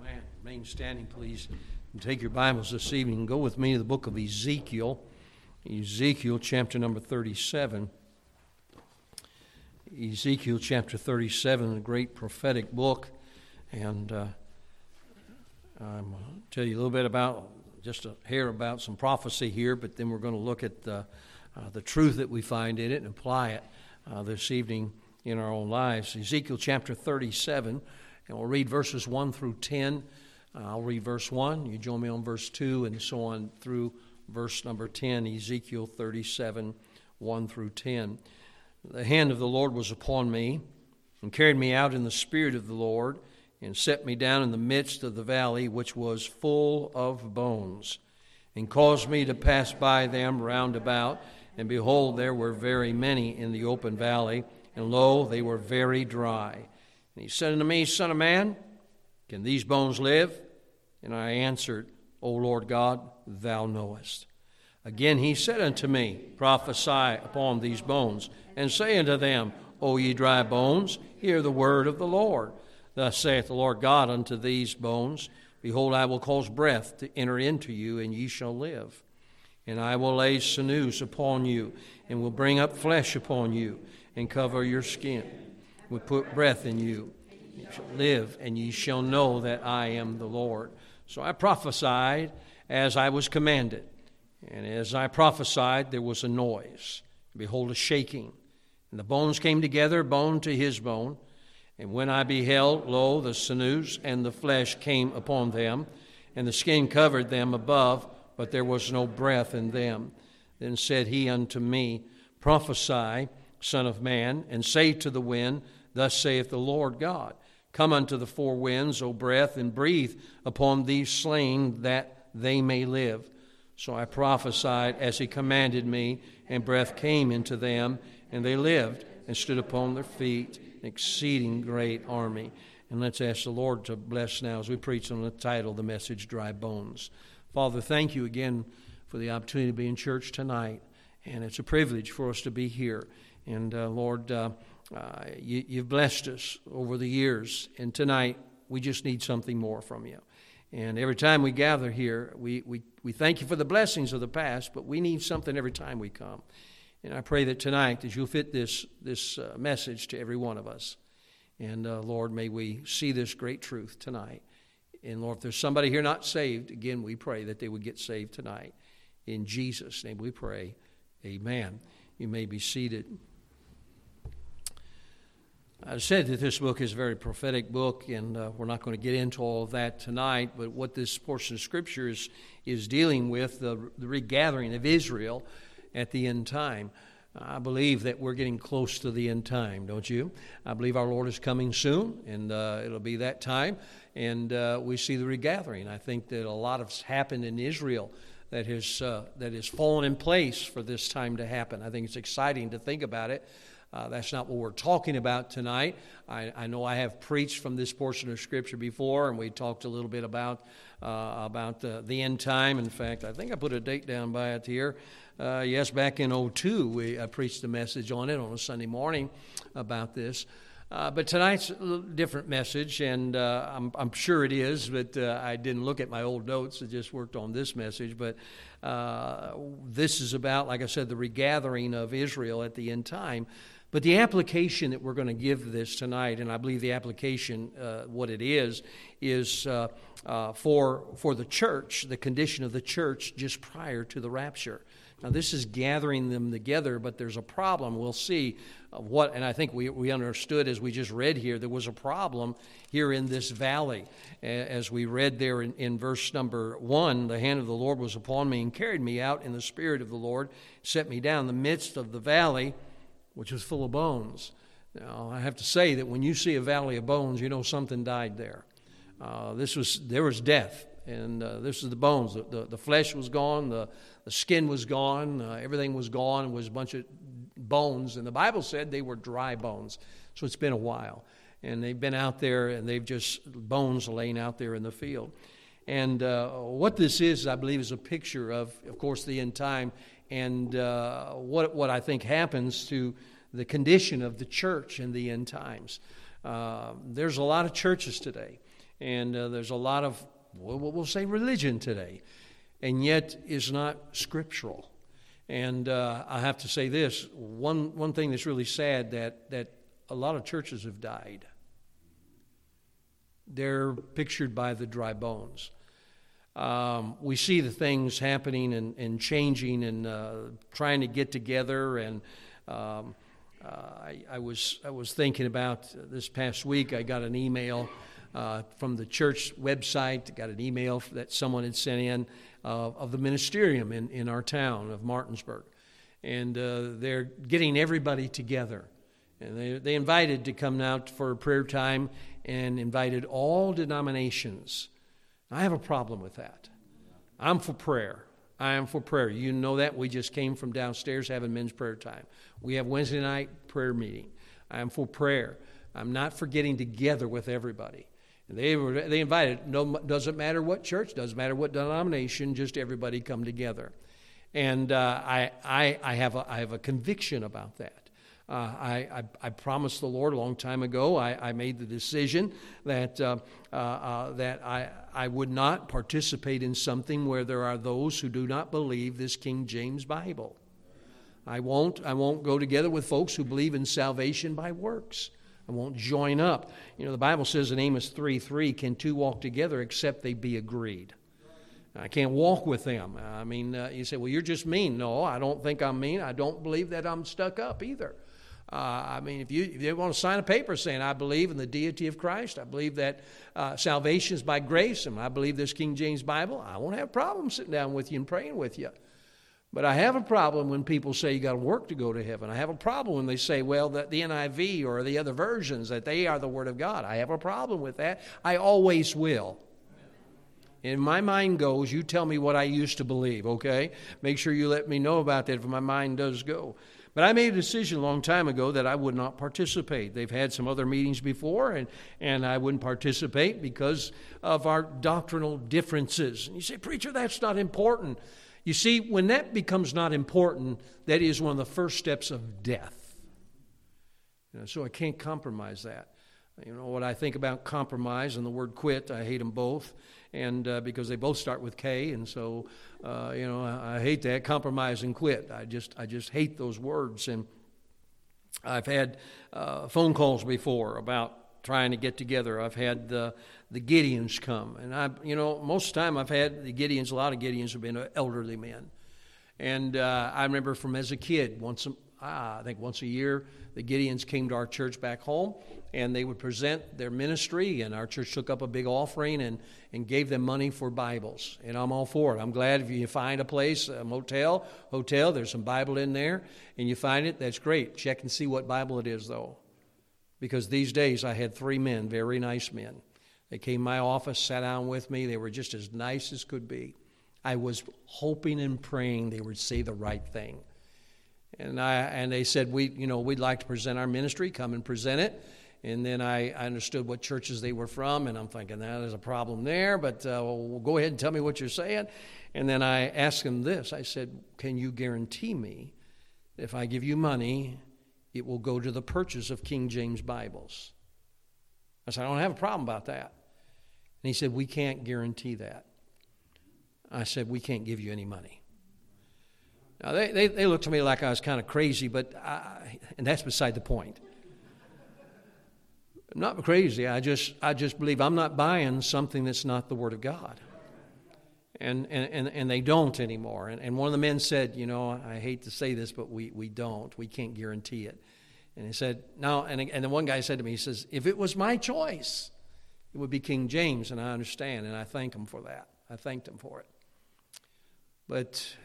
Amen. Remain standing, please. And take your Bibles this evening and go with me to the book of Ezekiel. Ezekiel chapter number 37. Ezekiel chapter 37, a great prophetic book. And uh, I'm going to tell you a little bit about, just a hair about some prophecy here, but then we're going to look at the, uh, the truth that we find in it and apply it uh, this evening in our own lives. Ezekiel chapter 37, and we'll read verses 1 through 10. Uh, I'll read verse 1, you join me on verse 2, and so on through verse number 10, Ezekiel 37, 1 through 10. The hand of the Lord was upon me, and carried me out in the spirit of the Lord, and set me down in the midst of the valley, which was full of bones, and caused me to pass by them round about. And behold, there were very many in the open valley, and lo, they were very dry. And he said unto me, Son of man, can these bones live? And I answered, O Lord God, thou knowest. Again he said unto me, Prophesy upon these bones, and say unto them, O ye dry bones, hear the word of the Lord. Thus saith the Lord God unto these bones, Behold, I will cause breath to enter into you, and ye shall live. And I will lay sinews upon you, and will bring up flesh upon you, and cover your skin, will put breath in you. You shall live, and ye shall know that I am the Lord. So I prophesied as I was commanded. And as I prophesied, there was a noise. Behold, a shaking. And the bones came together, bone to his bone. And when I beheld, lo, the sinews and the flesh came upon them, and the skin covered them above, but there was no breath in them. Then said he unto me, Prophesy, Son of Man, and say to the wind, Thus saith the Lord God Come unto the four winds, O breath, and breathe upon these slain, that they may live. So I prophesied as he commanded me, and breath came into them, and they lived and stood upon their feet, an exceeding great army. And let's ask the Lord to bless now as we preach on the title, the message, Dry Bones. Father, thank you again for the opportunity to be in church tonight. And it's a privilege for us to be here. And uh, Lord, uh, uh, you, you've blessed us over the years, and tonight we just need something more from you. And every time we gather here, we, we, we thank you for the blessings of the past, but we need something every time we come. And I pray that tonight, that you'll fit this, this uh, message to every one of us. And uh, Lord, may we see this great truth tonight. And Lord, if there's somebody here not saved, again, we pray that they would get saved tonight. In Jesus' name we pray. Amen. You may be seated. I said that this book is a very prophetic book, and uh, we're not going to get into all of that tonight. But what this portion of Scripture is, is dealing with the, the regathering of Israel at the end time. I believe that we're getting close to the end time, don't you? I believe our Lord is coming soon, and uh, it'll be that time. And uh, we see the regathering. I think that a lot has happened in Israel that has, uh, that has fallen in place for this time to happen. I think it's exciting to think about it. Uh, that's not what we're talking about tonight. I, I, know I have preached from this portion of Scripture before, and we talked a little bit about uh, about the, the, end time. In fact, I think I put a date down by it here. Uh, yes, back in 02, we I preached a message on it on a Sunday morning about this. Uh, but tonight's a different message, and uh, I'm, I'm, sure it is, but uh, I didn't look at my old notes. I just worked on this message. But uh, this is about, like I said, the regathering of Israel at the end time. But the application that we're going to give this tonight, and I believe the application, uh, what it is, is uh, uh, for, for the church, the condition of the church just prior to the rapture. Now, this is gathering them together, but there's a problem. We'll see what, and I think we, we understood as we just read here, there was a problem here in this valley. As we read there in, in verse number one, the hand of the Lord was upon me and carried me out in the spirit of the Lord, set me down in the midst of the valley which was full of bones. Now, I have to say that when you see a valley of bones, you know something died there. Uh, this was there was death, and uh, this is the bones. The, the, the, flesh was gone, the, the skin was gone, uh, everything was gone. It was a bunch of bones, and the Bible said they were dry bones. So it's been a while, and they've been out there, and they've just bones laying out there in the field. And uh, what this is, I believe, is a picture of, of course, the end time and uh, what, what I think happens to the condition of the church in the end times. Uh, there's a lot of churches today, and uh, there's a lot of, well, we'll say religion today, and yet is not scriptural. And uh, I have to say this one, one thing that's really sad that, that a lot of churches have died. They're pictured by the dry bones. Um, we see the things happening and, and changing and uh, trying to get together. And um, uh, I, I, was, I was thinking about this past week, I got an email uh, from the church website, got an email that someone had sent in of the ministerium in, in our town of Martinsburg. And uh, they're getting everybody together. And they, they invited to come out for prayer time and invited all denominations. I have a problem with that. I'm for prayer. I am for prayer. You know that. We just came from downstairs having men's prayer time. We have Wednesday night prayer meeting. I am for prayer. I'm not for getting together with everybody. And they were they invited. No, doesn't matter what church, doesn't matter what denomination. Just everybody come together. And uh, I, I, I have a, I have a conviction about that. Uh, I, I, I, promised the Lord a long time ago. I, I made the decision that, uh, uh, uh, that I, I would not participate in something where there are those who do not believe this King James Bible. I won't, I won't go together with folks who believe in salvation by works. I won't join up. You know, the Bible says in Amos 3 3, can two walk together except they be agreed? I can't walk with them. I mean, uh, you say, well, you're just mean. No, I don't think I'm mean. I don't believe that I'm stuck up either. Uh, I mean, if you, if you want to sign a paper saying, I believe in the deity of Christ, I believe that uh, salvation is by grace, and I believe this King James Bible, I won't have a problem sitting down with you and praying with you. But I have a problem when people say you got to work to go to heaven. I have a problem when they say, well, that the NIV or the other versions, that they are the Word of God. I have a problem with that. I always will. In my mind goes, you tell me what I used to believe, okay? Make sure you let me know about that if my mind does go. But I made a decision a long time ago that I would not participate. They've had some other meetings before, and, and I wouldn't participate because of our doctrinal differences. And you say, Preacher, that's not important. You see, when that becomes not important, that is one of the first steps of death. You know, so I can't compromise that. You know what I think about compromise and the word quit, I hate them both, and uh, because they both start with K, and so uh, you know I, I, hate that compromise and quit. I just I just hate those words, and I've had uh, phone calls before about trying to get together. I've had the the Gideons come. And I, you know, most of the time I've had the Gideons, a lot of Gideons have been elderly men. And uh, I remember from as a kid, once, Ah, I think once a year, the Gideons came to our church back home and they would present their ministry and our church took up a big offering and, and gave them money for bibles and i'm all for it i'm glad if you find a place a motel hotel there's some bible in there and you find it that's great check and see what bible it is though because these days i had three men very nice men they came my office, sat down with me. They were just as nice as could be. I was hoping and praying they would say the right thing. And, I, and they said, we, you know, we'd like to present our ministry, come and present it. And then I, I understood what churches they were from, and I'm thinking, that there's a problem there, but uh, well, go ahead and tell me what you're saying. And then I asked them this I said, Can you guarantee me if I give you money, it will go to the purchase of King James Bibles? I said, I don't have a problem about that. And he said, We can't guarantee that. I said, We can't give you any money. Now, they, they, they looked to me like I was kind of crazy, but I, and that's beside the point. I'm not crazy. I just, I just believe I'm not buying something that's not the Word of God. And, and, and, and they don't anymore. And, and one of the men said, You know, I hate to say this, but we, we don't. We can't guarantee it. And he said, No. And, and the one guy said to me, He says, If it was my choice, it would be King James, and I understand, and I thank him for that. I thanked him for it. But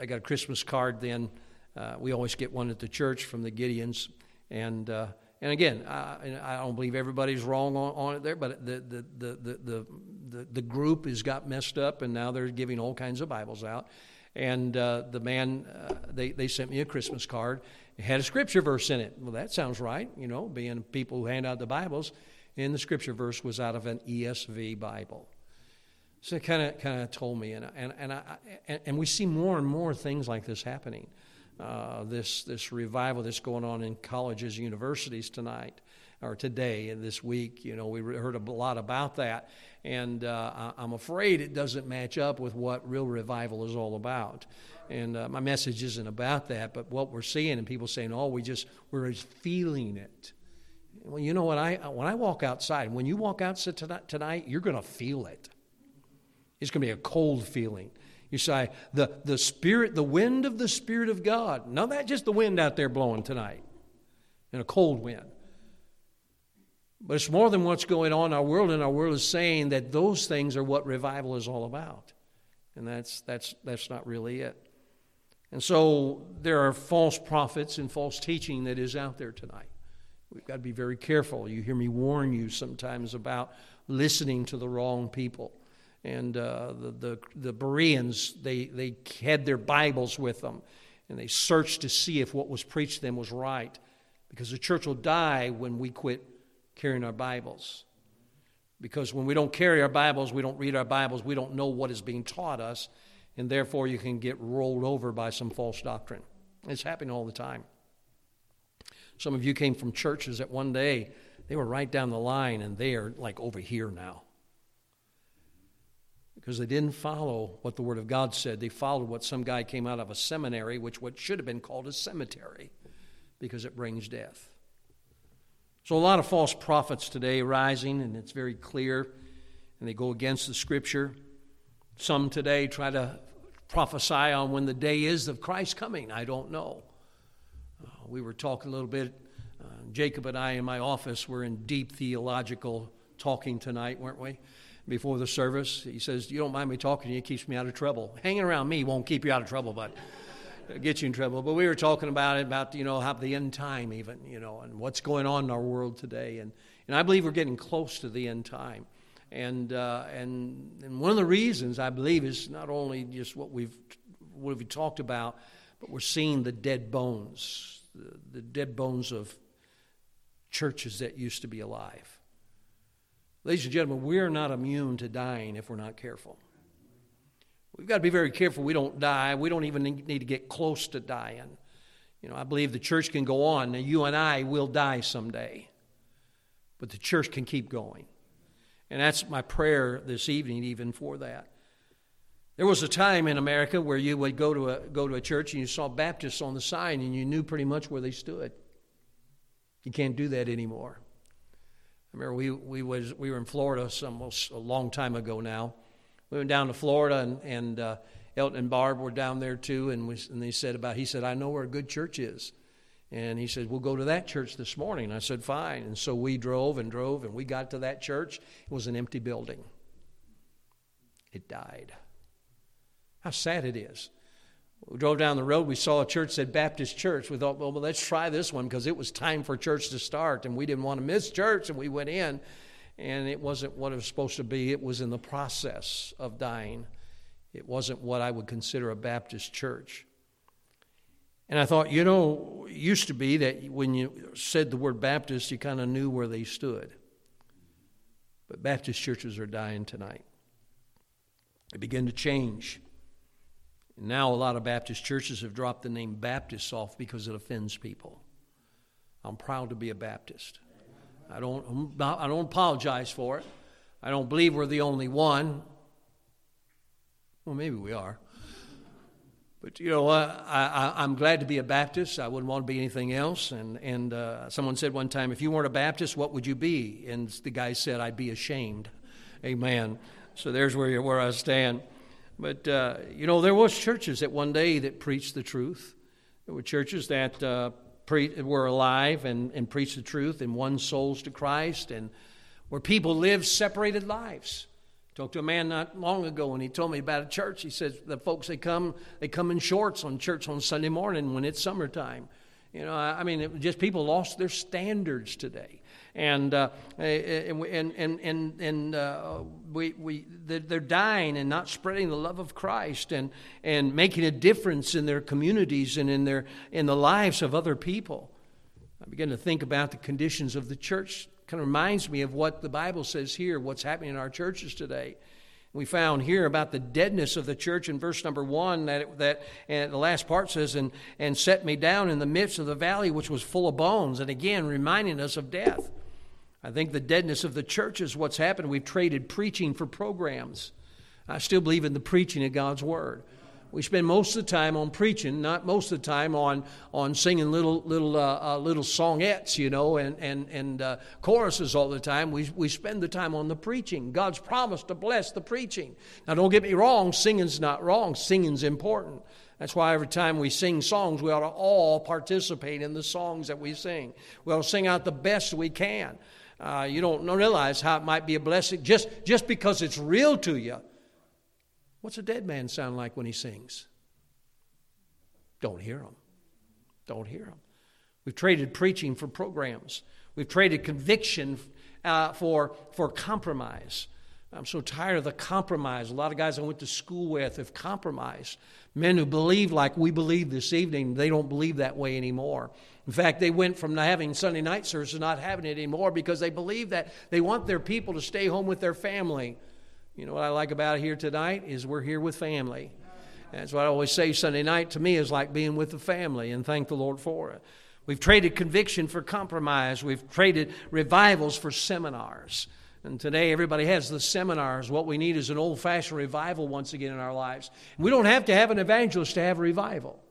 I got a Christmas card then. Uh, we always get one at the church from the Gideons. And, uh, and again, I, I, don't believe everybody's wrong on, on, it there, but the, the, the, the, the, the group has got messed up, and now they're giving all kinds of Bibles out. And uh, the man, uh, they, they sent me a Christmas card. It had a scripture verse in it. Well, that sounds right, you know, being people who hand out the Bibles And the scripture verse was out of an ESV Bible. So it kind of kind of told me, and and and, I, and we see more and more things like this happening. Uh, this this revival that's going on in colleges, universities tonight. or today and this week. You know, we heard a lot about that. And uh, I'm afraid it doesn't match up with what real revival is all about. And uh, my message isn't about that, but what we're seeing and people saying, oh, we just, we're just feeling it. Well, you know what? I, when I walk outside, when you walk outside tonight, tonight you're going to feel it. It's going to be a cold feeling. You say, the, the spirit, the wind of the Spirit of God. No, that just the wind out there blowing tonight, and a cold wind. But it's more than what's going on in our world, and our world is saying that those things are what revival is all about. And that's, that's, that's not really it. And so there are false prophets and false teaching that is out there tonight. We've got to be very careful. You hear me warn you sometimes about listening to the wrong people and uh, the, the, the Bereans, they, they had their Bibles with them, and they searched to see if what was preached to them was right. Because the church will die when we quit carrying our Bibles. Because when we don't carry our Bibles, we don't read our Bibles, we don't know what is being taught us, and therefore you can get rolled over by some false doctrine. It's happening all the time. Some of you came from churches that one day they were right down the line, and they are like over here now because they didn't follow what the Word of God said. They followed what some guy came out of a seminary, which what should have been called a cemetery, because it brings death. So a lot of false prophets today rising, and it's very clear, and they go against the Scripture. Some today try to prophesy on when the day is of Christ coming. I don't know. Uh, we were talking a little bit. Uh, Jacob and I in my office were in deep theological talking tonight, weren't we? Before the service. He says, You don't mind me talking to you, it keeps me out of trouble. Hanging around me won't keep you out of trouble, but get you in trouble. But we were talking about it, about, you know, how the end time even, you know, and what's going on in our world today. And, and I believe we're getting close to the end time. And, uh, and, and one of the reasons I believe is not only just what we've, what we've talked about, but we're seeing the dead bones, the, the dead bones of churches that used to be alive. Ladies and gentlemen, we're not immune to dying if we're not careful. We've got to be very careful we don't die. We don't even need to get close to dying. You know, I believe the church can go on. Now, you and I will die someday, but the church can keep going. And that's my prayer this evening, even for that. There was a time in America where you would go to a, go to a church and you saw Baptists on the sign and you knew pretty much where they stood. You can't do that anymore. I remember we, we, was, we were in Florida some, a long time ago now. We went down to Florida, and, and uh, Elton and Barb were down there too, and, we, and they said about, he said, I know where a good church is. And he said, We'll go to that church this morning. I said, Fine. And so we drove and drove, and we got to that church. It was an empty building. It died. How sad it is. We drove down the road, we saw a church said Baptist Church. We thought, well, well let's try this one because it was time for church to start, and we didn't want to miss church, and we went in, and it wasn't what it was supposed to be. It was in the process of dying. It wasn't what I would consider a Baptist church. And I thought, you know, it used to be that when you said the word Baptist, you kind of knew where they stood. But Baptist churches are dying tonight. They begin to change. Now, a lot of Baptist churches have dropped the name Baptist off because it offends people. I'm proud to be a Baptist. I don't, I don't apologize for it. I don't believe we're the only one. Well, maybe we are. But you know, uh, I, am glad to be a Baptist. I wouldn't want to be anything else. And, and uh, someone said one time, if you weren't a Baptist, what would you be? And the guy said, I'd be ashamed. Amen. So there's where, where I stand. But, uh, you know, there was churches at one day that preached the truth. There were churches that uh, pre- were alive and, and preached the truth and won souls to Christ and where people lived separated lives. I talked to a man not long ago and he told me about a church. He says the folks, they come, they come in shorts on church on Sunday morning when it's summertime. You know, I mean, it, just people lost their standards today and uh, and and and, and uh, we, we they're dying and not spreading the love of Christ and and making a difference in their communities and in their in the lives of other people. I begin to think about the conditions of the church. Kind of reminds me of what the Bible says here, what's happening in our churches today. We found here about the deadness of the church in verse number one that, it, that and the last part says, and, and set me down in the midst of the valley which was full of bones. And again, reminding us of death. I think the deadness of the church is what's happened. We've traded preaching for programs. I still believe in the preaching of God's Word. We spend most of the time on preaching, not most of the time on, on singing little little uh, uh, little songettes, you know, and and and uh, choruses all the time. We we spend the time on the preaching. God's promised to bless the preaching. Now, don't get me wrong, singing's not wrong. Singing's important. That's why every time we sing songs, we ought to all participate in the songs that we sing. We ought to sing out the best we can. Uh, you don't realize how it might be a blessing just, just because it's real to you. What's a dead man sound like when he sings? Don't hear him. Don't hear him. We've traded preaching for programs. We've traded conviction uh, for, for compromise. I'm so tired of the compromise. A lot of guys I went to school with have compromised. Men who believe like we believe this evening, they don't believe that way anymore. In fact, they went from having Sunday night service to not having it anymore because they believe that they want their people to stay home with their family. You know what I like about here tonight is we're here with family. That's what I always say Sunday night to me is like being with the family, and thank the Lord for it. We've traded conviction for compromise. We've traded revivals for seminars. And today, everybody has the seminars. What we need is an old fashioned revival once again in our lives. We don't have to have an evangelist to have a revival.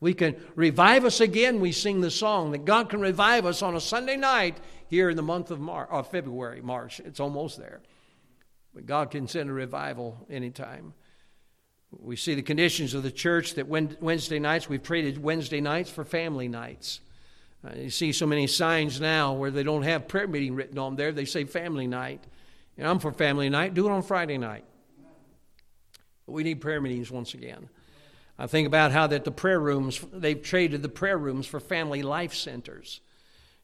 We can revive us again. We sing the song that God can revive us on a Sunday night here in the month of Mar- or February, March. It's almost there. But God can send a revival anytime. We see the conditions of the church that Wednesday nights, we've traded Wednesday nights for family nights. Uh, you see so many signs now where they don't have prayer meeting written on there. They say family night. Know, I'm for family night. Do it on Friday night. But we need prayer meetings once again. I think about how that the prayer rooms, they've traded the prayer rooms for family life centers.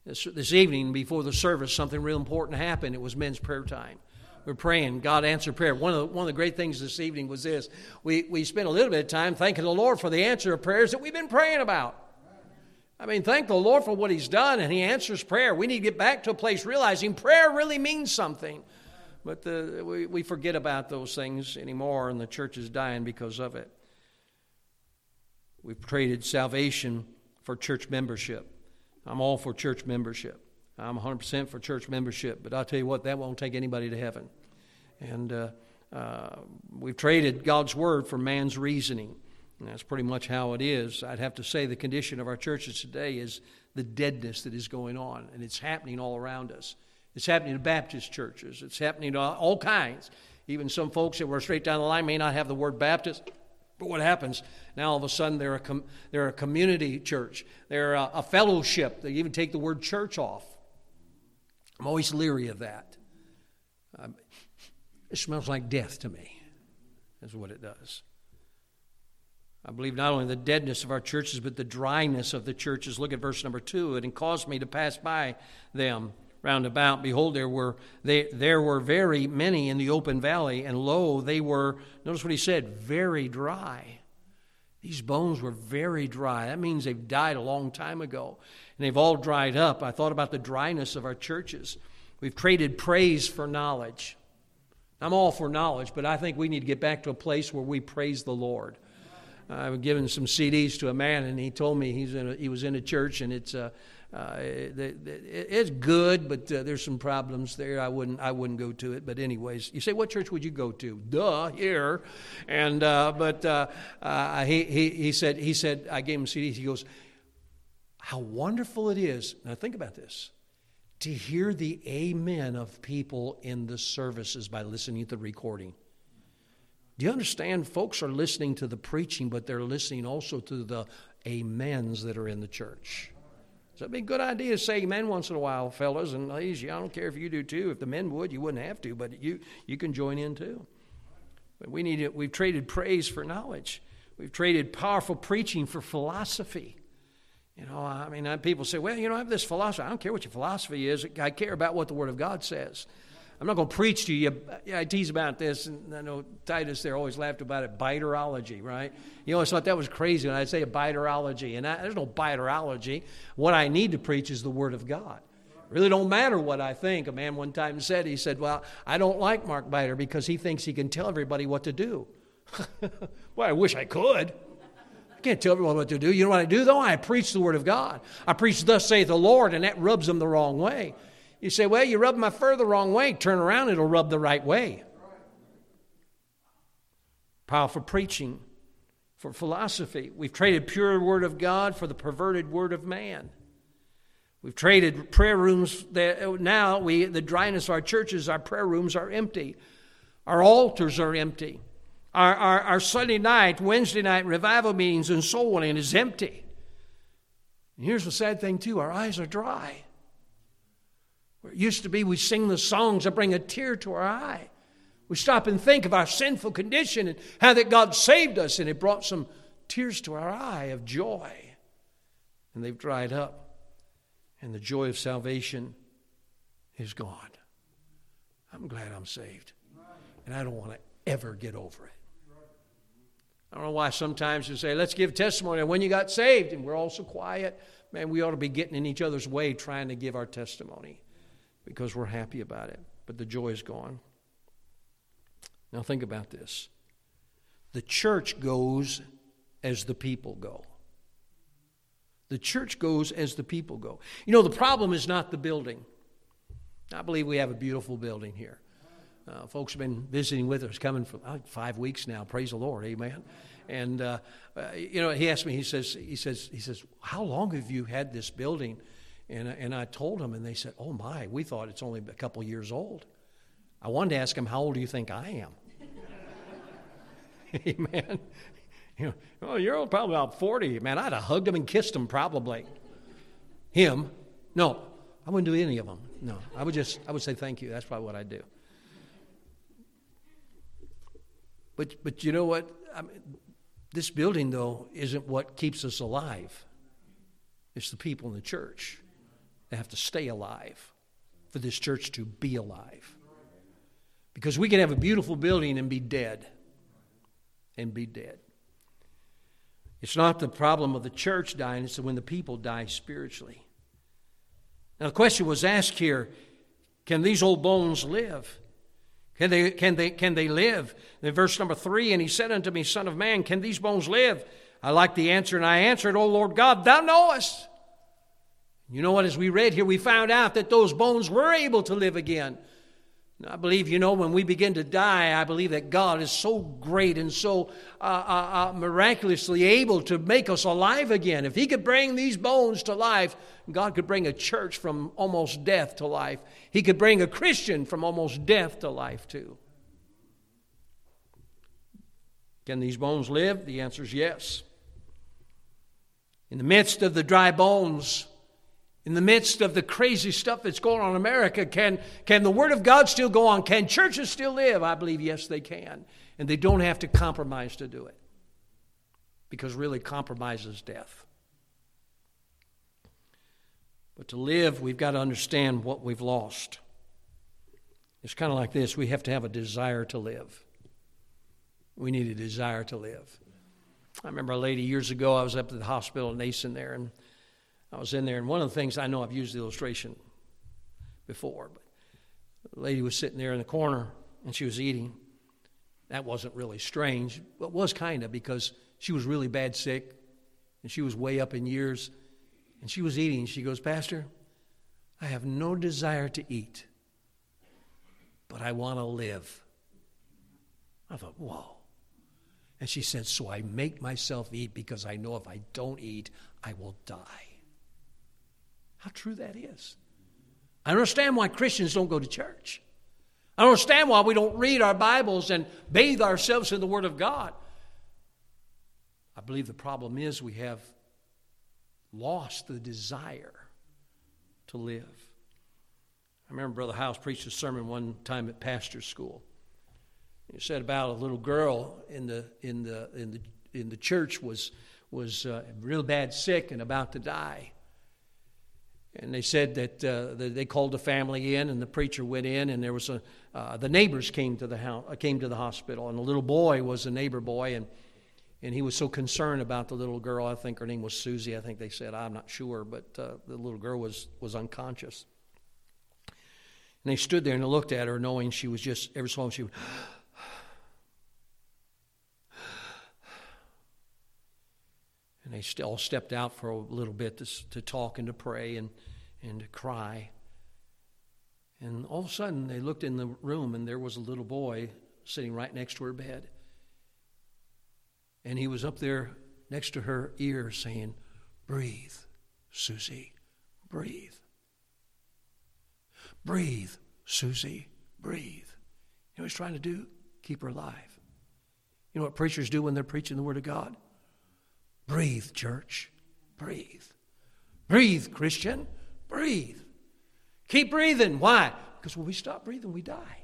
This, this evening before the service, something real important happened. It was men's prayer time. We're praying. God answered prayer. One of, the, one of the great things this evening was this. We, we spent a little bit of time thanking the Lord for the answer of prayers that we've been praying about. I mean, thank the Lord for what He's done, and He answers prayer. We need to get back to a place realizing prayer really means something. But the, we, we forget about those things anymore, and the church is dying because of it. We've traded salvation for church membership. I'm all for church membership. I'm 100% for church membership, but I'll tell you what, that won't take anybody to heaven. And uh, uh, we've traded God's word for man's reasoning. And that's pretty much how it is. I'd have to say the condition of our churches today is the deadness that is going on, and it's happening all around us. It's happening to Baptist churches, it's happening to all kinds. Even some folks that were straight down the line may not have the word Baptist. But what happens? Now all of a sudden they're a, com- they're a community church. They're a, a fellowship. They even take the word church off. I'm always leery of that. Um, it smells like death to me, is what it does. I believe not only the deadness of our churches, but the dryness of the churches. Look at verse number two. It caused me to pass by them round about. Behold, there were they, there were very many in the open valley, and lo, they were. Notice what he said: very dry. These bones were very dry. That means they've died a long time ago, and they've all dried up. I thought about the dryness of our churches. We've traded praise for knowledge. I'm all for knowledge, but I think we need to get back to a place where we praise the Lord. I've given some CDs to a man, and he told me he's in a, he was in a church, and it's uh, uh, it, it's good, but uh, there's some problems there. I wouldn't I wouldn't go to it. But anyways, you say, what church would you go to? Duh, here. And uh, but uh, uh, he, he he said he said I gave him CDs. He goes, how wonderful it is. Now think about this. To hear the amen of people in the services by listening to the recording. Do you understand? Folks are listening to the preaching, but they're listening also to the amens that are in the church. So it'd be a good idea to say amen once in a while, fellas and ladies. I don't care if you do too. If the men would, you wouldn't have to, but you, you can join in too. But we need it. We've traded praise for knowledge. We've traded powerful preaching for philosophy. You know, I mean, people say, well, you know, I have this philosophy. I don't care what your philosophy is. I care about what the Word of God says. I'm not going to preach to you. Uh, yeah, I tease about this, and I know Titus there always laughed about it. Biterology, right? You always thought that was crazy when I say a biterology, and I, there's no biterology. What I need to preach is the Word of God. Really don't matter what I think. A man one time said, he said, "Well, I don't like Mark Biter because he thinks he can tell everybody what to do." well, I wish I could. I can't tell everyone what to do. You know what I do though? I preach the Word of God. I preach, "Thus saith the Lord," and that rubs them the wrong way. You say, well, you rub my fur the wrong way. Turn around, it'll rub the right way. Powerful preaching for philosophy. We've traded pure word of God for the perverted word of man. We've traded prayer rooms that now we the dryness of our churches, our prayer rooms are empty. Our altars are empty. Our, our, our Sunday night, Wednesday night revival meetings and soul winning is empty. And here's the sad thing, too our eyes are dry. Where it used to be we sing the songs that bring a tear to our eye. We stop and think of our sinful condition and how that God saved us, and it brought some tears to our eye of joy. And they've dried up, and the joy of salvation is gone. I'm glad I'm saved, and I don't want to ever get over it. I don't know why sometimes you say, let's give testimony when you got saved, and we're all so quiet. Man, we ought to be getting in each other's way trying to give our testimony because we're happy about it. But the joy is gone. Now, think about this the church goes as the people go. The church goes as the people go. You know, the problem is not the building. I believe we have a beautiful building here. Uh, folks have been visiting with us, coming for five weeks now. Praise the Lord, Amen. And uh, uh, you know, he asked me. He says, he says, he says, how long have you had this building? And and I told him, and they said, oh my, we thought it's only a couple years old. I wanted to ask him, how old do you think I am? Amen. You know, oh, you're probably about 40. Man, I'd have hugged him and kissed him probably. Him? No, I wouldn't do any of them. No, I would just, I would say thank you. That's probably what I'd do. But, but you know what? I mean, this building, though, isn't what keeps us alive. It's the people in the church that have to stay alive for this church to be alive. Because we can have a beautiful building and be dead. And be dead. It's not the problem of the church dying, it's when the people die spiritually. Now, the question was asked here can these old bones live? Can they, can they, can they live? In verse number three, and he said unto me, Son of man, can these bones live? I like the answer, and I answered, O Lord God, thou knowest. You know what? As we read here, we found out that those bones were able to live again. I believe, you know, when we begin to die, I believe that God is so great and so uh, uh, uh, miraculously able to make us alive again. If He could bring these bones to life, God could bring a church from almost death to life. He could bring a Christian from almost death to life, too. Can these bones live? The answer is yes. In the midst of the dry bones, in the midst of the crazy stuff that's going on in America, can, can the Word of God still go on? Can churches still live? I believe, yes, they can. And they don't have to compromise to do it. Because really, compromise is death. But to live, we've got to understand what we've lost. It's kind of like this we have to have a desire to live. We need a desire to live. I remember a lady years ago, I was up at the hospital in Nason there, and I was in there, and one of the things I know I've used the illustration before, but the lady was sitting there in the corner and she was eating. That wasn't really strange, but was kind of because she was really bad sick and she was way up in years. And she was eating. She goes, Pastor, I have no desire to eat, but I want to live. I thought, whoa. And she said, So I make myself eat because I know if I don't eat, I will die. How true that is. I understand why Christians don't go to church. I understand why we don't read our Bibles and bathe ourselves in the Word of God. I believe the problem is we have lost the desire to live. I remember Brother House preached a sermon one time at pastor's school. He said about a little girl in the in the in the in the church was was uh, real bad sick and about to die. And they said that, uh, they called the family in, and the preacher went in, and there was a uh, the neighbors came to the house, uh, came to the hospital, and the little boy was a neighbor boy, and and he was so concerned about the little girl. I think her name was Susie. I think they said I'm not sure, but uh, the little girl was was unconscious. And they stood there and looked at her, knowing she was just every so she would. And they all stepped out for a little bit to, to talk and to pray and, and to cry. And all of a sudden, they looked in the room, and there was a little boy sitting right next to her bed. And he was up there next to her ear saying, Breathe, Susie, breathe. Breathe, Susie, breathe. You know what he's trying to do? Keep her alive. You know what preachers do when they're preaching the Word of God? Breathe, church. Breathe. Breathe, Christian. Breathe. Keep breathing. Why? Because when we stop breathing, we die.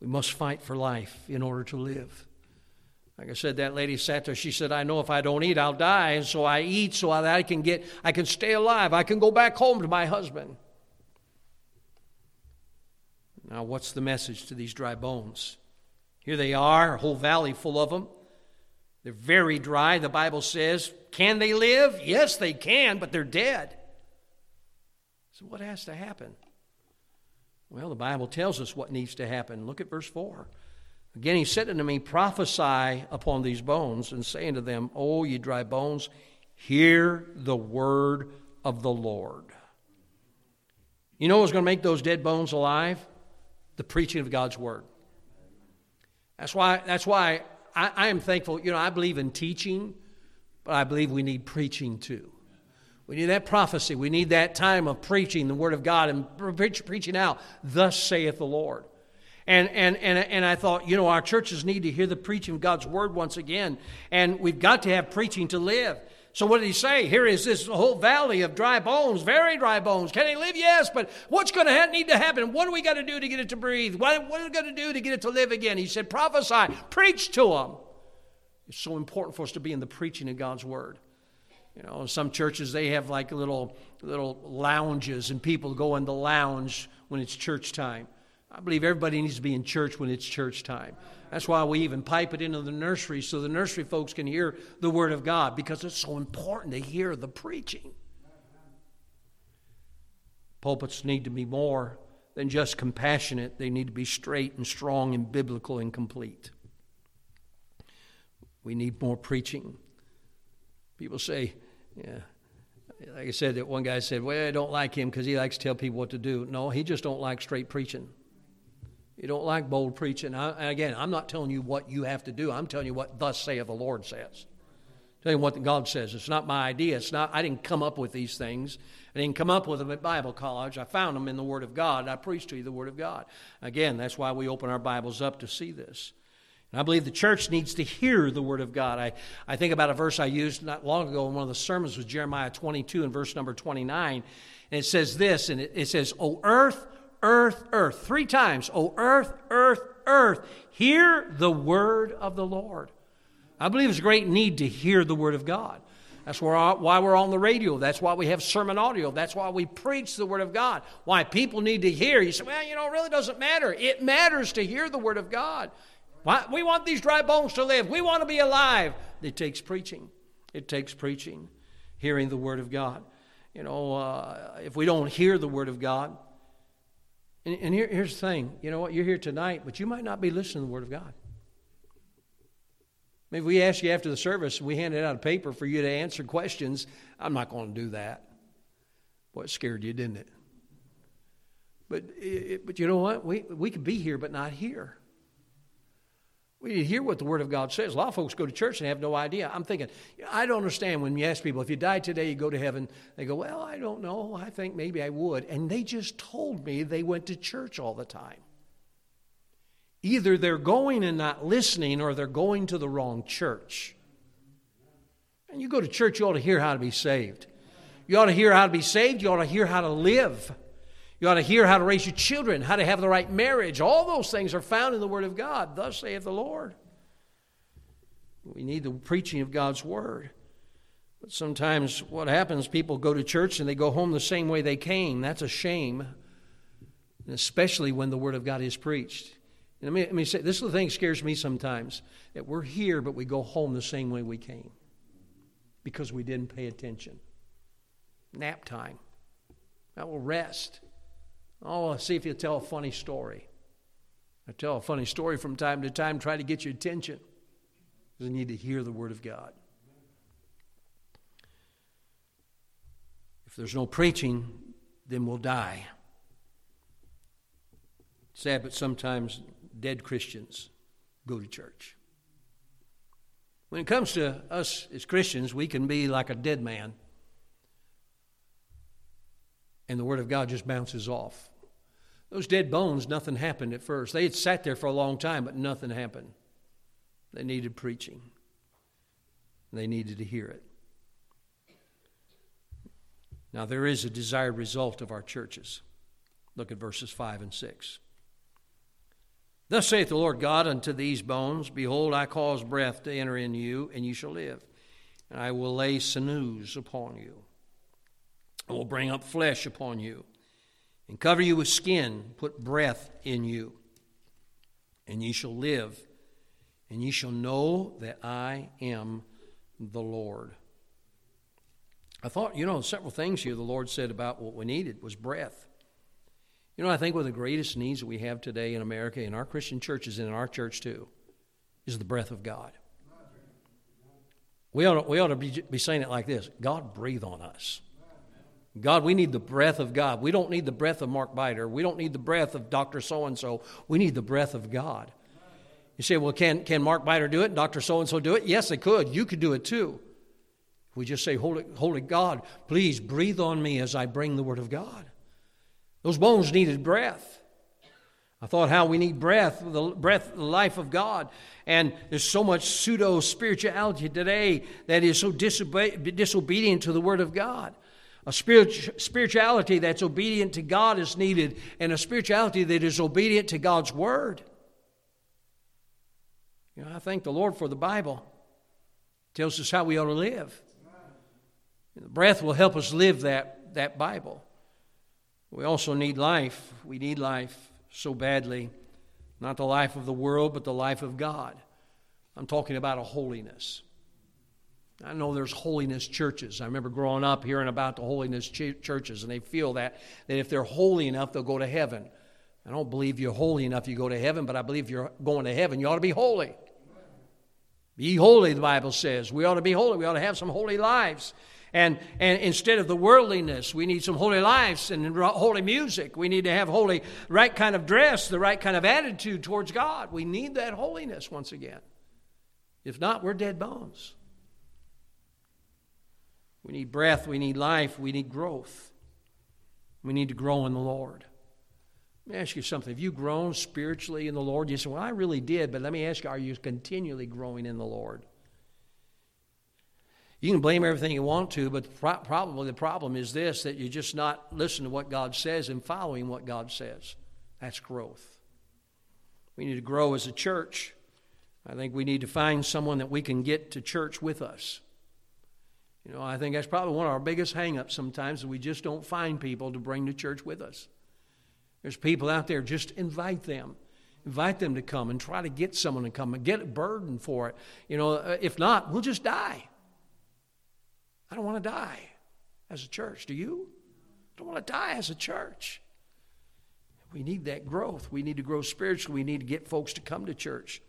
We must fight for life in order to live. Like I said, that lady sat there. She said, "I know if I don't eat, I'll die, and so I eat so that I can get, I can stay alive. I can go back home to my husband." Now, what's the message to these dry bones? Here they are, a whole valley full of them. They're very dry. The Bible says, "Can they live?" Yes, they can, but they're dead. So, what has to happen? Well, the Bible tells us what needs to happen. Look at verse 4. Again, he said unto me, Prophesy upon these bones, and say unto them, O ye dry bones, hear the word of the Lord. You know what's going to make those dead bones alive? The preaching of God's word. That's why, that's why I, I am thankful. You know, I believe in teaching, but I believe we need preaching too. We need that prophecy. We need that time of preaching the Word of God and preach, preaching out, thus saith the Lord. And, and, and, and I thought, you know, our churches need to hear the preaching of God's Word once again, and we've got to have preaching to live. So what did he say? Here is this whole valley of dry bones, very dry bones. Can they live? Yes, but what's going to need to happen? What do we got to do to get it to breathe? What, what are we going to do to get it to live again? He said, prophesy, preach to them. It's so important for us to be in the preaching of God's Word. You know, in some churches they have like little little lounges, and people go in the lounge when it's church time. I believe everybody needs to be in church when it's church time. That's why we even pipe it into the nursery so the nursery folks can hear the Word of God because it's so important to hear the preaching. Pulpits need to be more than just compassionate, they need to be straight and strong and biblical and complete. We need more preaching. People say, yeah. Like I said, that one guy said, "Well, I don't like him because he likes to tell people what to do." No, he just don't like straight preaching. You don't like bold preaching. I, again, I'm not telling you what you have to do. I'm telling you what thus saith the Lord says. Tell you what God says. It's not my idea. It's not. I didn't come up with these things. I didn't come up with them at Bible college. I found them in the Word of God. I preach to you the Word of God. Again, that's why we open our Bibles up to see this. And I believe the church needs to hear the Word of God. I, I think about a verse I used not long ago in one of the sermons was Jeremiah 22 and verse number 29. And it says this, and it, it says, O earth, earth, earth. Three times, O earth, earth, earth. Hear the Word of the Lord. I believe there's a great need to hear the Word of God. That's why we're on the radio. That's why we have sermon audio. That's why we preach the Word of God. Why people need to hear. You say, well, you know, it really doesn't matter. It matters to hear the Word of God. Why? We want these dry bones to live. We want to be alive. It takes preaching. It takes preaching, hearing the Word of God. You know, uh, if we don't hear the Word of God, and, and here, here's the thing you know what? You're here tonight, but you might not be listening to the Word of God. Maybe we ask you after the service, we handed out a paper for you to answer questions. I'm not going to do that. Boy, it scared you, didn't it? But, it, but you know what? We, we could be here, but not here. We need to hear what the Word of God says. A lot of folks go to church and have no idea. I'm thinking, I don't understand when you ask people, if you die today, you go to heaven. They go, Well, I don't know. I think maybe I would. And they just told me they went to church all the time. Either they're going and not listening, or they're going to the wrong church. And you go to church, you ought to hear how to be saved. You ought to hear how to be saved. You ought to hear how to live. You ought to hear how to raise your children, how to have the right marriage. All those things are found in the Word of God. Thus saith the Lord. We need the preaching of God's Word. But sometimes what happens, people go to church and they go home the same way they came. That's a shame, especially when the Word of God is preached. And let me, let me say, this is the thing that scares me sometimes that we're here, but we go home the same way we came because we didn't pay attention. Nap time. I will rest. Oh, see if you'll tell a funny story. I tell a funny story from time to time, try to get your attention. Because you need to hear the Word of God. If there's no preaching, then we'll die. Sad, but sometimes dead Christians go to church. When it comes to us as Christians, we can be like a dead man, and the Word of God just bounces off. Those dead bones, nothing happened at first. They had sat there for a long time, but nothing happened. They needed preaching, they needed to hear it. Now, there is a desired result of our churches. Look at verses 5 and 6. Thus saith the Lord God unto these bones Behold, I cause breath to enter in you, and you shall live. And I will lay sinews upon you. I will bring up flesh upon you, and cover you with skin, put breath in you, and ye shall live, and ye shall know that I am the Lord. I thought, you know, several things here the Lord said about what we needed was breath. You know, I think one of the greatest needs that we have today in America, in our Christian churches, and in our church too, is the breath of God. We ought to, we ought to be, be saying it like this God, breathe on us. God, we need the breath of God. We don't need the breath of Mark Biter. We don't need the breath of Dr. So and so. We need the breath of God. You say, well, can, can Mark Biter do it? Dr. So and so do it? Yes, they could. You could do it too. We just say, Holy, Holy God, please breathe on me as I bring the Word of God. Those bones needed breath. I thought how we need breath, the breath, the life of God. And there's so much pseudo spirituality today that is so disobe- disobedient to the Word of God. A spirituality that's obedient to God is needed, and a spirituality that is obedient to God's Word. You know, I thank the Lord for the Bible. It tells us how we ought to live. The breath will help us live that, that Bible. We also need life. We need life so badly. Not the life of the world, but the life of God. I'm talking about a holiness. I know there's holiness churches. I remember growing up hearing about the holiness ch- churches, and they feel that, that if they're holy enough, they'll go to heaven. I don't believe you're holy enough you go to heaven, but I believe you're going to heaven. You ought to be holy. Be holy, the Bible says. We ought to be holy. We ought to have some holy lives. And, and instead of the worldliness, we need some holy lives and holy music. We need to have holy, right kind of dress, the right kind of attitude towards God. We need that holiness once again. If not, we're dead bones. We need breath, we need life, we need growth. We need to grow in the Lord. Let me ask you something. Have you grown spiritually in the Lord? You say, Well, I really did, but let me ask you, are you continually growing in the Lord? You can blame everything you want to, but pro- probably the problem is this that you're just not listening to what God says and following what God says. That's growth. We need to grow as a church. I think we need to find someone that we can get to church with us. You know, I think that's probably one of our biggest hangups sometimes is we just don't find people to bring to church with us. There's people out there, just invite them. Invite them to come and try to get someone to come and get a burden for it. You know, uh, if not, we'll just die. I don't want to die as a church. Do you? I don't want to die as a church. We need that growth. We need to grow spiritually. We need to get folks to come to church.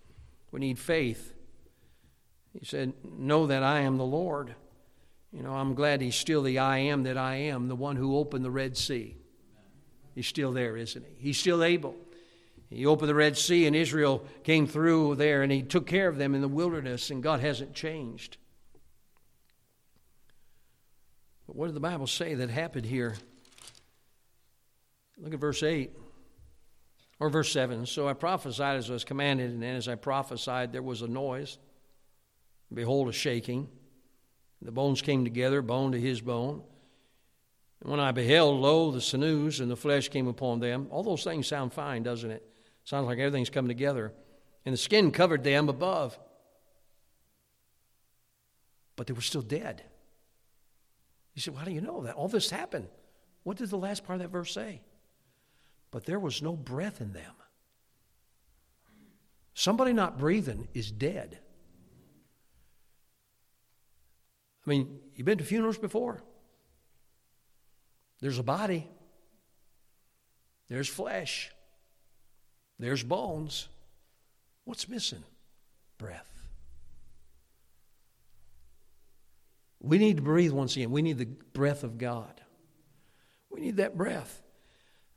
We need faith. He said, Know that I am the Lord. You know, I'm glad he's still the I am that I am, the one who opened the Red Sea. He's still there, isn't he? He's still able. He opened the Red Sea, and Israel came through there, and he took care of them in the wilderness, and God hasn't changed. But what did the Bible say that happened here? Look at verse 8 or verse 7. So I prophesied as I was commanded, and then as I prophesied, there was a noise. Behold, a shaking. The bones came together, bone to his bone. And when I beheld, lo, the sinews and the flesh came upon them. All those things sound fine, doesn't it? Sounds like everything's come together. And the skin covered them above. But they were still dead. You said, How do you know that? All this happened. What did the last part of that verse say? But there was no breath in them. Somebody not breathing is dead. I mean, you've been to funerals before? There's a body, there's flesh, there's bones. What's missing? Breath. We need to breathe once again. We need the breath of God. We need that breath.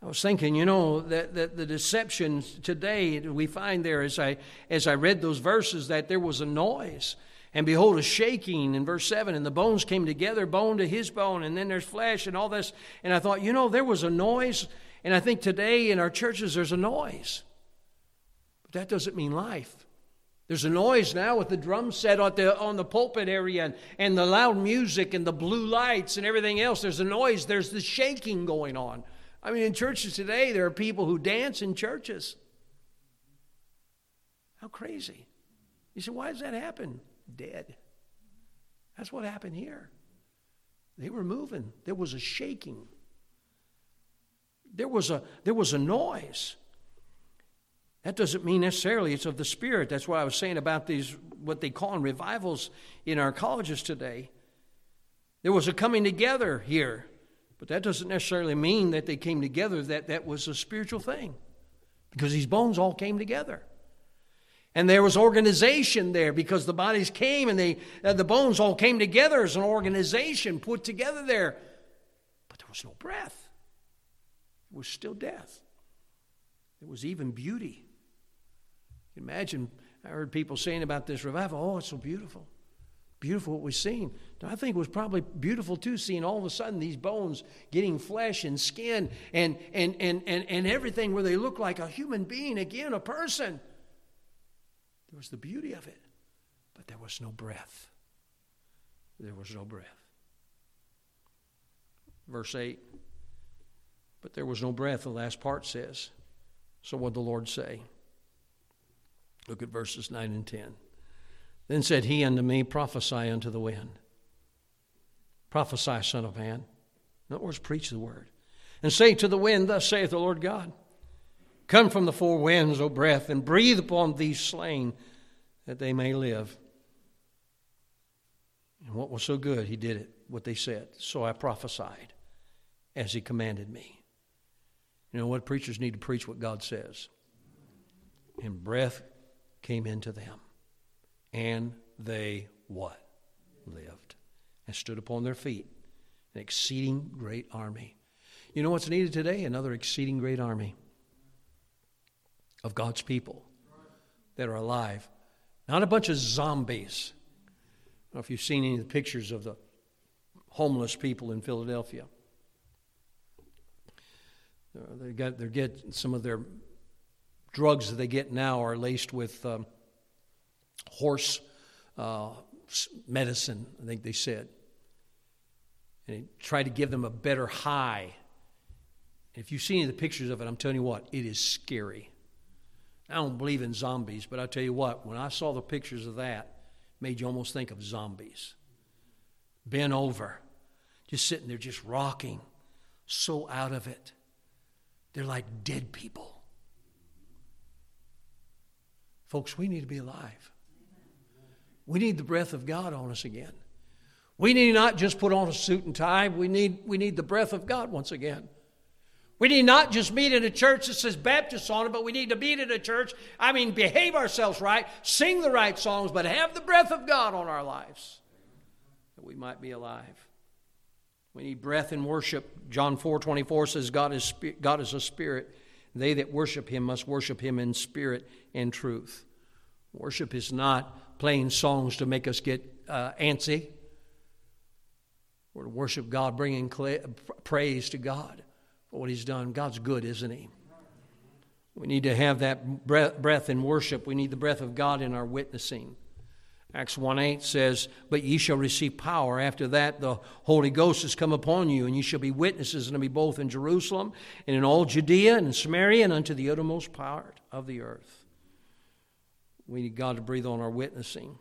I was thinking, you know, that, that the deception today we find there as I as I read those verses that there was a noise. And behold, a shaking in verse 7, and the bones came together, bone to his bone, and then there's flesh and all this. And I thought, you know, there was a noise, and I think today in our churches there's a noise. But that doesn't mean life. There's a noise now with the drum set on the, on the pulpit area and, and the loud music and the blue lights and everything else. There's a noise, there's the shaking going on. I mean, in churches today, there are people who dance in churches. How crazy. You say, why does that happen? Dead. That's what happened here. They were moving, there was a shaking, there was a, there was a noise. That doesn't mean necessarily it's of the Spirit. That's what I was saying about these, what they call in revivals in our colleges today. There was a coming together here, but that doesn't necessarily mean that they came together, that that was a spiritual thing, because these bones all came together. And there was organization there because the bodies came and they, uh, the bones all came together as an organization put together there. But there was no breath, it was still death. There was even beauty. Imagine, I heard people saying about this revival, oh, it's so beautiful. Beautiful what we've seen. I think it was probably beautiful too, seeing all of a sudden these bones getting flesh and skin and, and, and, and, and everything where they look like a human being again, a person. There was the beauty of it, but there was no breath. There was no breath. Verse 8. But there was no breath, the last part says. So what did the Lord say? Look at verses 9 and 10. Then said he unto me, Prophesy unto the wind. Prophesy, Son of Man. In other words, preach the word. And say to the wind, Thus saith the Lord God Come from the four winds, O breath, and breathe upon these slain, that they may live. And what was so good, he did it, what they said. So I prophesied as he commanded me. You know what? Preachers need to preach what God says. And breath came into them. And they what? Lived. And stood upon their feet. An exceeding great army. You know what's needed today? Another exceeding great army of God's people that are alive. Not a bunch of zombies. I don't know if you've seen any of the pictures of the homeless people in Philadelphia. Uh, they got they get some of their drugs that they get now are laced with um, horse uh, medicine, I think they said. And they try to give them a better high. If you've seen the pictures of it, I'm telling you what, it is scary. I don't believe in zombies, but I tell you what, when I saw the pictures of that, made you almost think of zombies. Bent over, just sitting there, just rocking, so out of it. They're like dead people. Folks, we need to be alive. We need the breath of God on us again. We need not just put on a suit and tie, we need, we need the breath of God once again. We need not just meet in a church that says Baptist on it, but we need to meet in a church, I mean, behave ourselves right, sing the right songs, but have the breath of God on our lives that we might be alive. We need breath in worship. John 4 24 says, God is, God is a spirit. They that worship him must worship him in spirit and truth. Worship is not playing songs to make us get uh, antsy. We're to worship God, bringing praise to God what he's done. God's good, isn't he? We need to have that breath in worship. We need the breath of God in our witnessing. Acts 1 8 says, But ye shall receive power. After that, the Holy Ghost has come upon you, and ye shall be witnesses unto me both in Jerusalem and in all Judea and in Samaria and unto the uttermost part of the earth. We need God to breathe on our witnessing.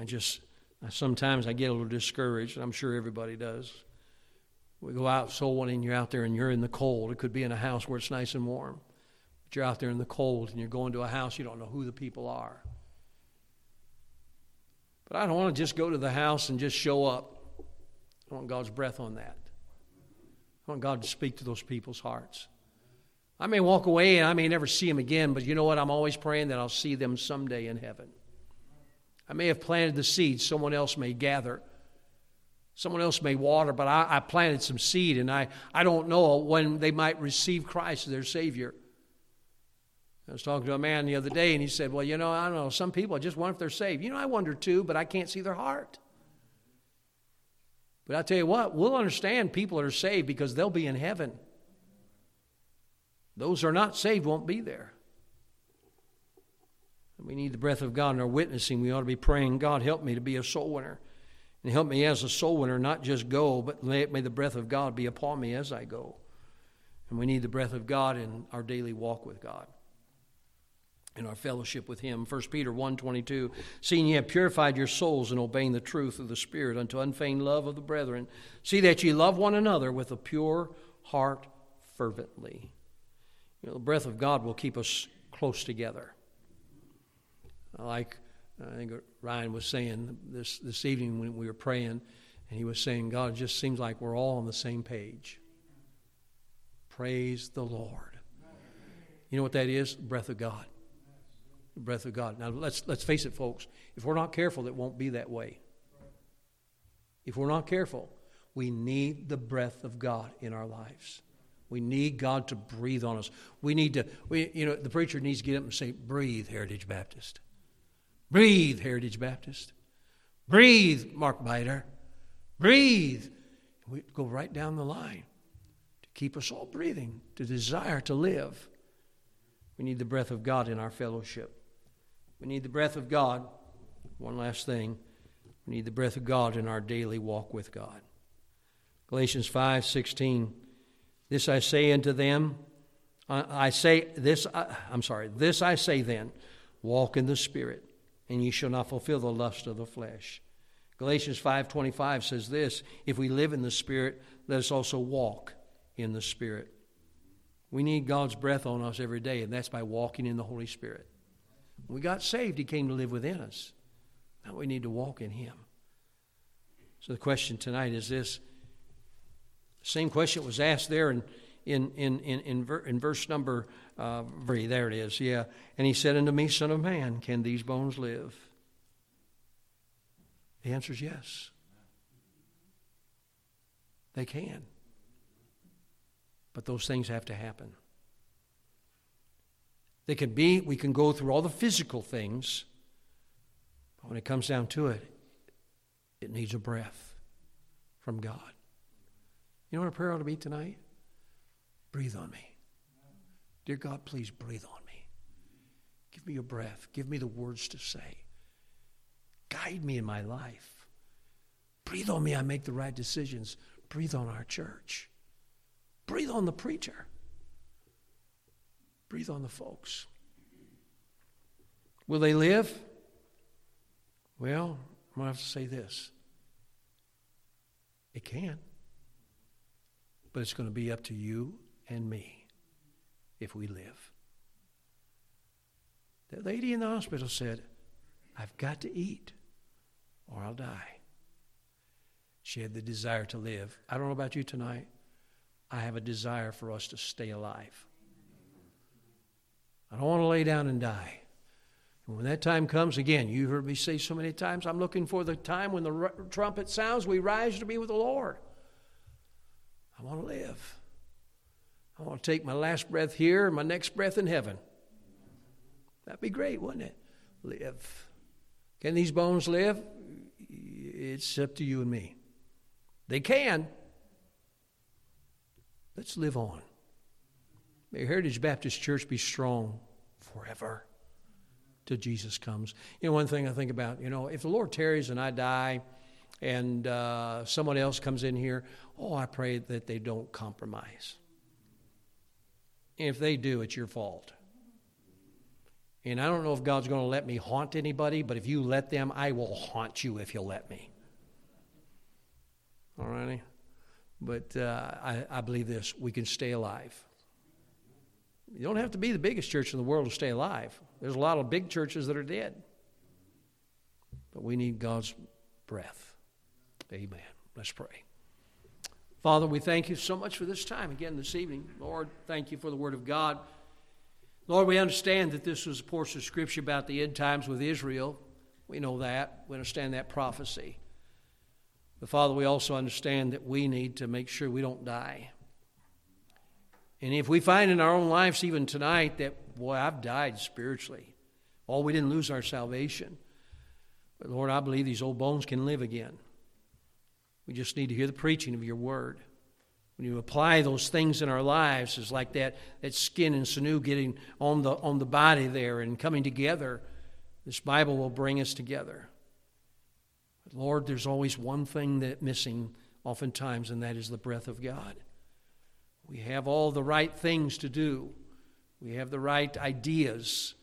I just, sometimes I get a little discouraged, I'm sure everybody does. We go out soul winning, you're out there and you're in the cold. It could be in a house where it's nice and warm. But you're out there in the cold and you're going to a house, you don't know who the people are. But I don't want to just go to the house and just show up. I want God's breath on that. I want God to speak to those people's hearts. I may walk away and I may never see them again, but you know what? I'm always praying that I'll see them someday in heaven. I may have planted the seed someone else may gather Someone else may water, but I, I planted some seed, and I, I don't know when they might receive Christ as their Savior. I was talking to a man the other day, and he said, Well, you know, I don't know. Some people, I just wonder if they're saved. You know, I wonder too, but I can't see their heart. But I tell you what, we'll understand people that are saved because they'll be in heaven. Those who are not saved won't be there. We need the breath of God in our witnessing. We ought to be praying, God, help me to be a soul winner. And help me as a soul winner, not just go, but may, may the breath of God be upon me as I go. And we need the breath of God in our daily walk with God in our fellowship with him. 1 peter 1.22 seeing ye have purified your souls in obeying the truth of the spirit unto unfeigned love of the brethren see that ye love one another with a pure heart fervently. You know the breath of god will keep us close together. Like i think ryan was saying this, this evening when we were praying and he was saying god it just seems like we're all on the same page praise the lord you know what that is breath of god the breath of God. Now, let's, let's face it, folks. If we're not careful, it won't be that way. If we're not careful, we need the breath of God in our lives. We need God to breathe on us. We need to, we, you know, the preacher needs to get up and say, Breathe, Heritage Baptist. Breathe, Heritage Baptist. Breathe, Mark Biter. Breathe. We go right down the line to keep us all breathing, to desire to live. We need the breath of God in our fellowship. We need the breath of God. One last thing. We need the breath of God in our daily walk with God. Galatians 5 16. This I say unto them, I, say this, I, I'm sorry, this I say then, walk in the Spirit, and ye shall not fulfill the lust of the flesh. Galatians 5:25 says this, if we live in the spirit, let us also walk in the spirit. We need God's breath on us every day, and that's by walking in the Holy Spirit. When we got saved, He came to live within us. Now we need to walk in Him. So the question tonight is this. Same question was asked there in, in, in, in, in, in verse number uh. There it is, yeah. And he said unto me, Son of man, can these bones live? The answer is yes. They can. But those things have to happen. They can be, we can go through all the physical things, but when it comes down to it, it needs a breath from God. You know what a prayer ought to be tonight? Breathe on me. Dear God, please breathe on me. Give me your breath. Give me the words to say. Guide me in my life. Breathe on me, I make the right decisions. Breathe on our church. Breathe on the preacher. Breathe on the folks. Will they live? Well, I'm going to have to say this. It can. But it's going to be up to you and me if we live. That lady in the hospital said, I've got to eat or I'll die. She had the desire to live. I don't know about you tonight. I have a desire for us to stay alive. I don't want to lay down and die. And when that time comes, again, you've heard me say so many times, I'm looking for the time when the trumpet sounds, we rise to be with the Lord. I want to live. I want to take my last breath here and my next breath in heaven. That'd be great, wouldn't it? Live. Can these bones live? It's up to you and me. They can. Let's live on. May Heritage Baptist Church be strong forever till Jesus comes. You know, one thing I think about, you know, if the Lord tarries and I die and uh, someone else comes in here, oh, I pray that they don't compromise. If they do, it's your fault. And I don't know if God's going to let me haunt anybody, but if you let them, I will haunt you if you'll let me. All righty? But uh, I, I believe this we can stay alive. You don't have to be the biggest church in the world to stay alive. There's a lot of big churches that are dead. But we need God's breath. Amen. Let's pray. Father, we thank you so much for this time again this evening. Lord, thank you for the Word of God. Lord, we understand that this was a portion of Scripture about the end times with Israel. We know that. We understand that prophecy. But Father, we also understand that we need to make sure we don't die. And if we find in our own lives, even tonight, that, boy, I've died spiritually, oh, we didn't lose our salvation. But Lord, I believe these old bones can live again. We just need to hear the preaching of your word. When you apply those things in our lives, it's like that, that skin and sinew getting on the, on the body there and coming together. This Bible will bring us together. But Lord, there's always one thing that missing oftentimes, and that is the breath of God. We have all the right things to do. We have the right ideas.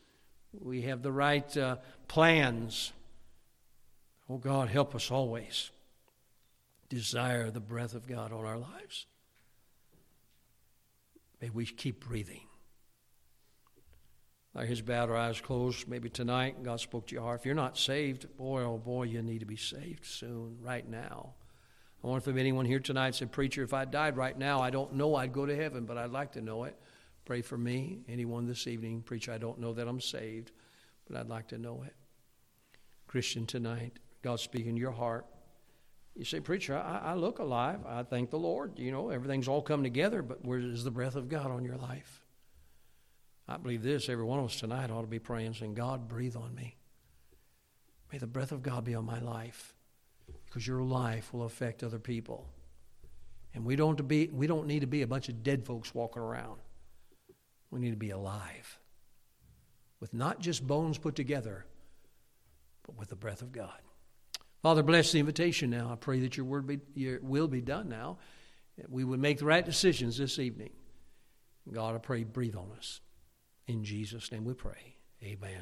We have the right uh, plans. Oh God, help us always desire the breath of God on our lives. May we keep breathing. Our heads bowed, our eyes closed. Maybe tonight God spoke to your heart. If you're not saved, boy, oh boy, you need to be saved soon, right now. I wonder if there's anyone here tonight said, Preacher, if I died right now, I don't know I'd go to heaven, but I'd like to know it. Pray for me. Anyone this evening, Preacher, I don't know that I'm saved, but I'd like to know it. Christian tonight, God speaking your heart. You say, Preacher, I, I look alive. I thank the Lord. You know, everything's all come together, but where is the breath of God on your life? I believe this, every one of us tonight ought to be praying, saying, God, breathe on me. May the breath of God be on my life, because your life will affect other people. And we don't, be, we don't need to be a bunch of dead folks walking around. We need to be alive, with not just bones put together, but with the breath of God. Father, bless the invitation now. I pray that your word be, your will be done now. We would make the right decisions this evening. God, I pray, breathe on us. In Jesus' name we pray. Amen.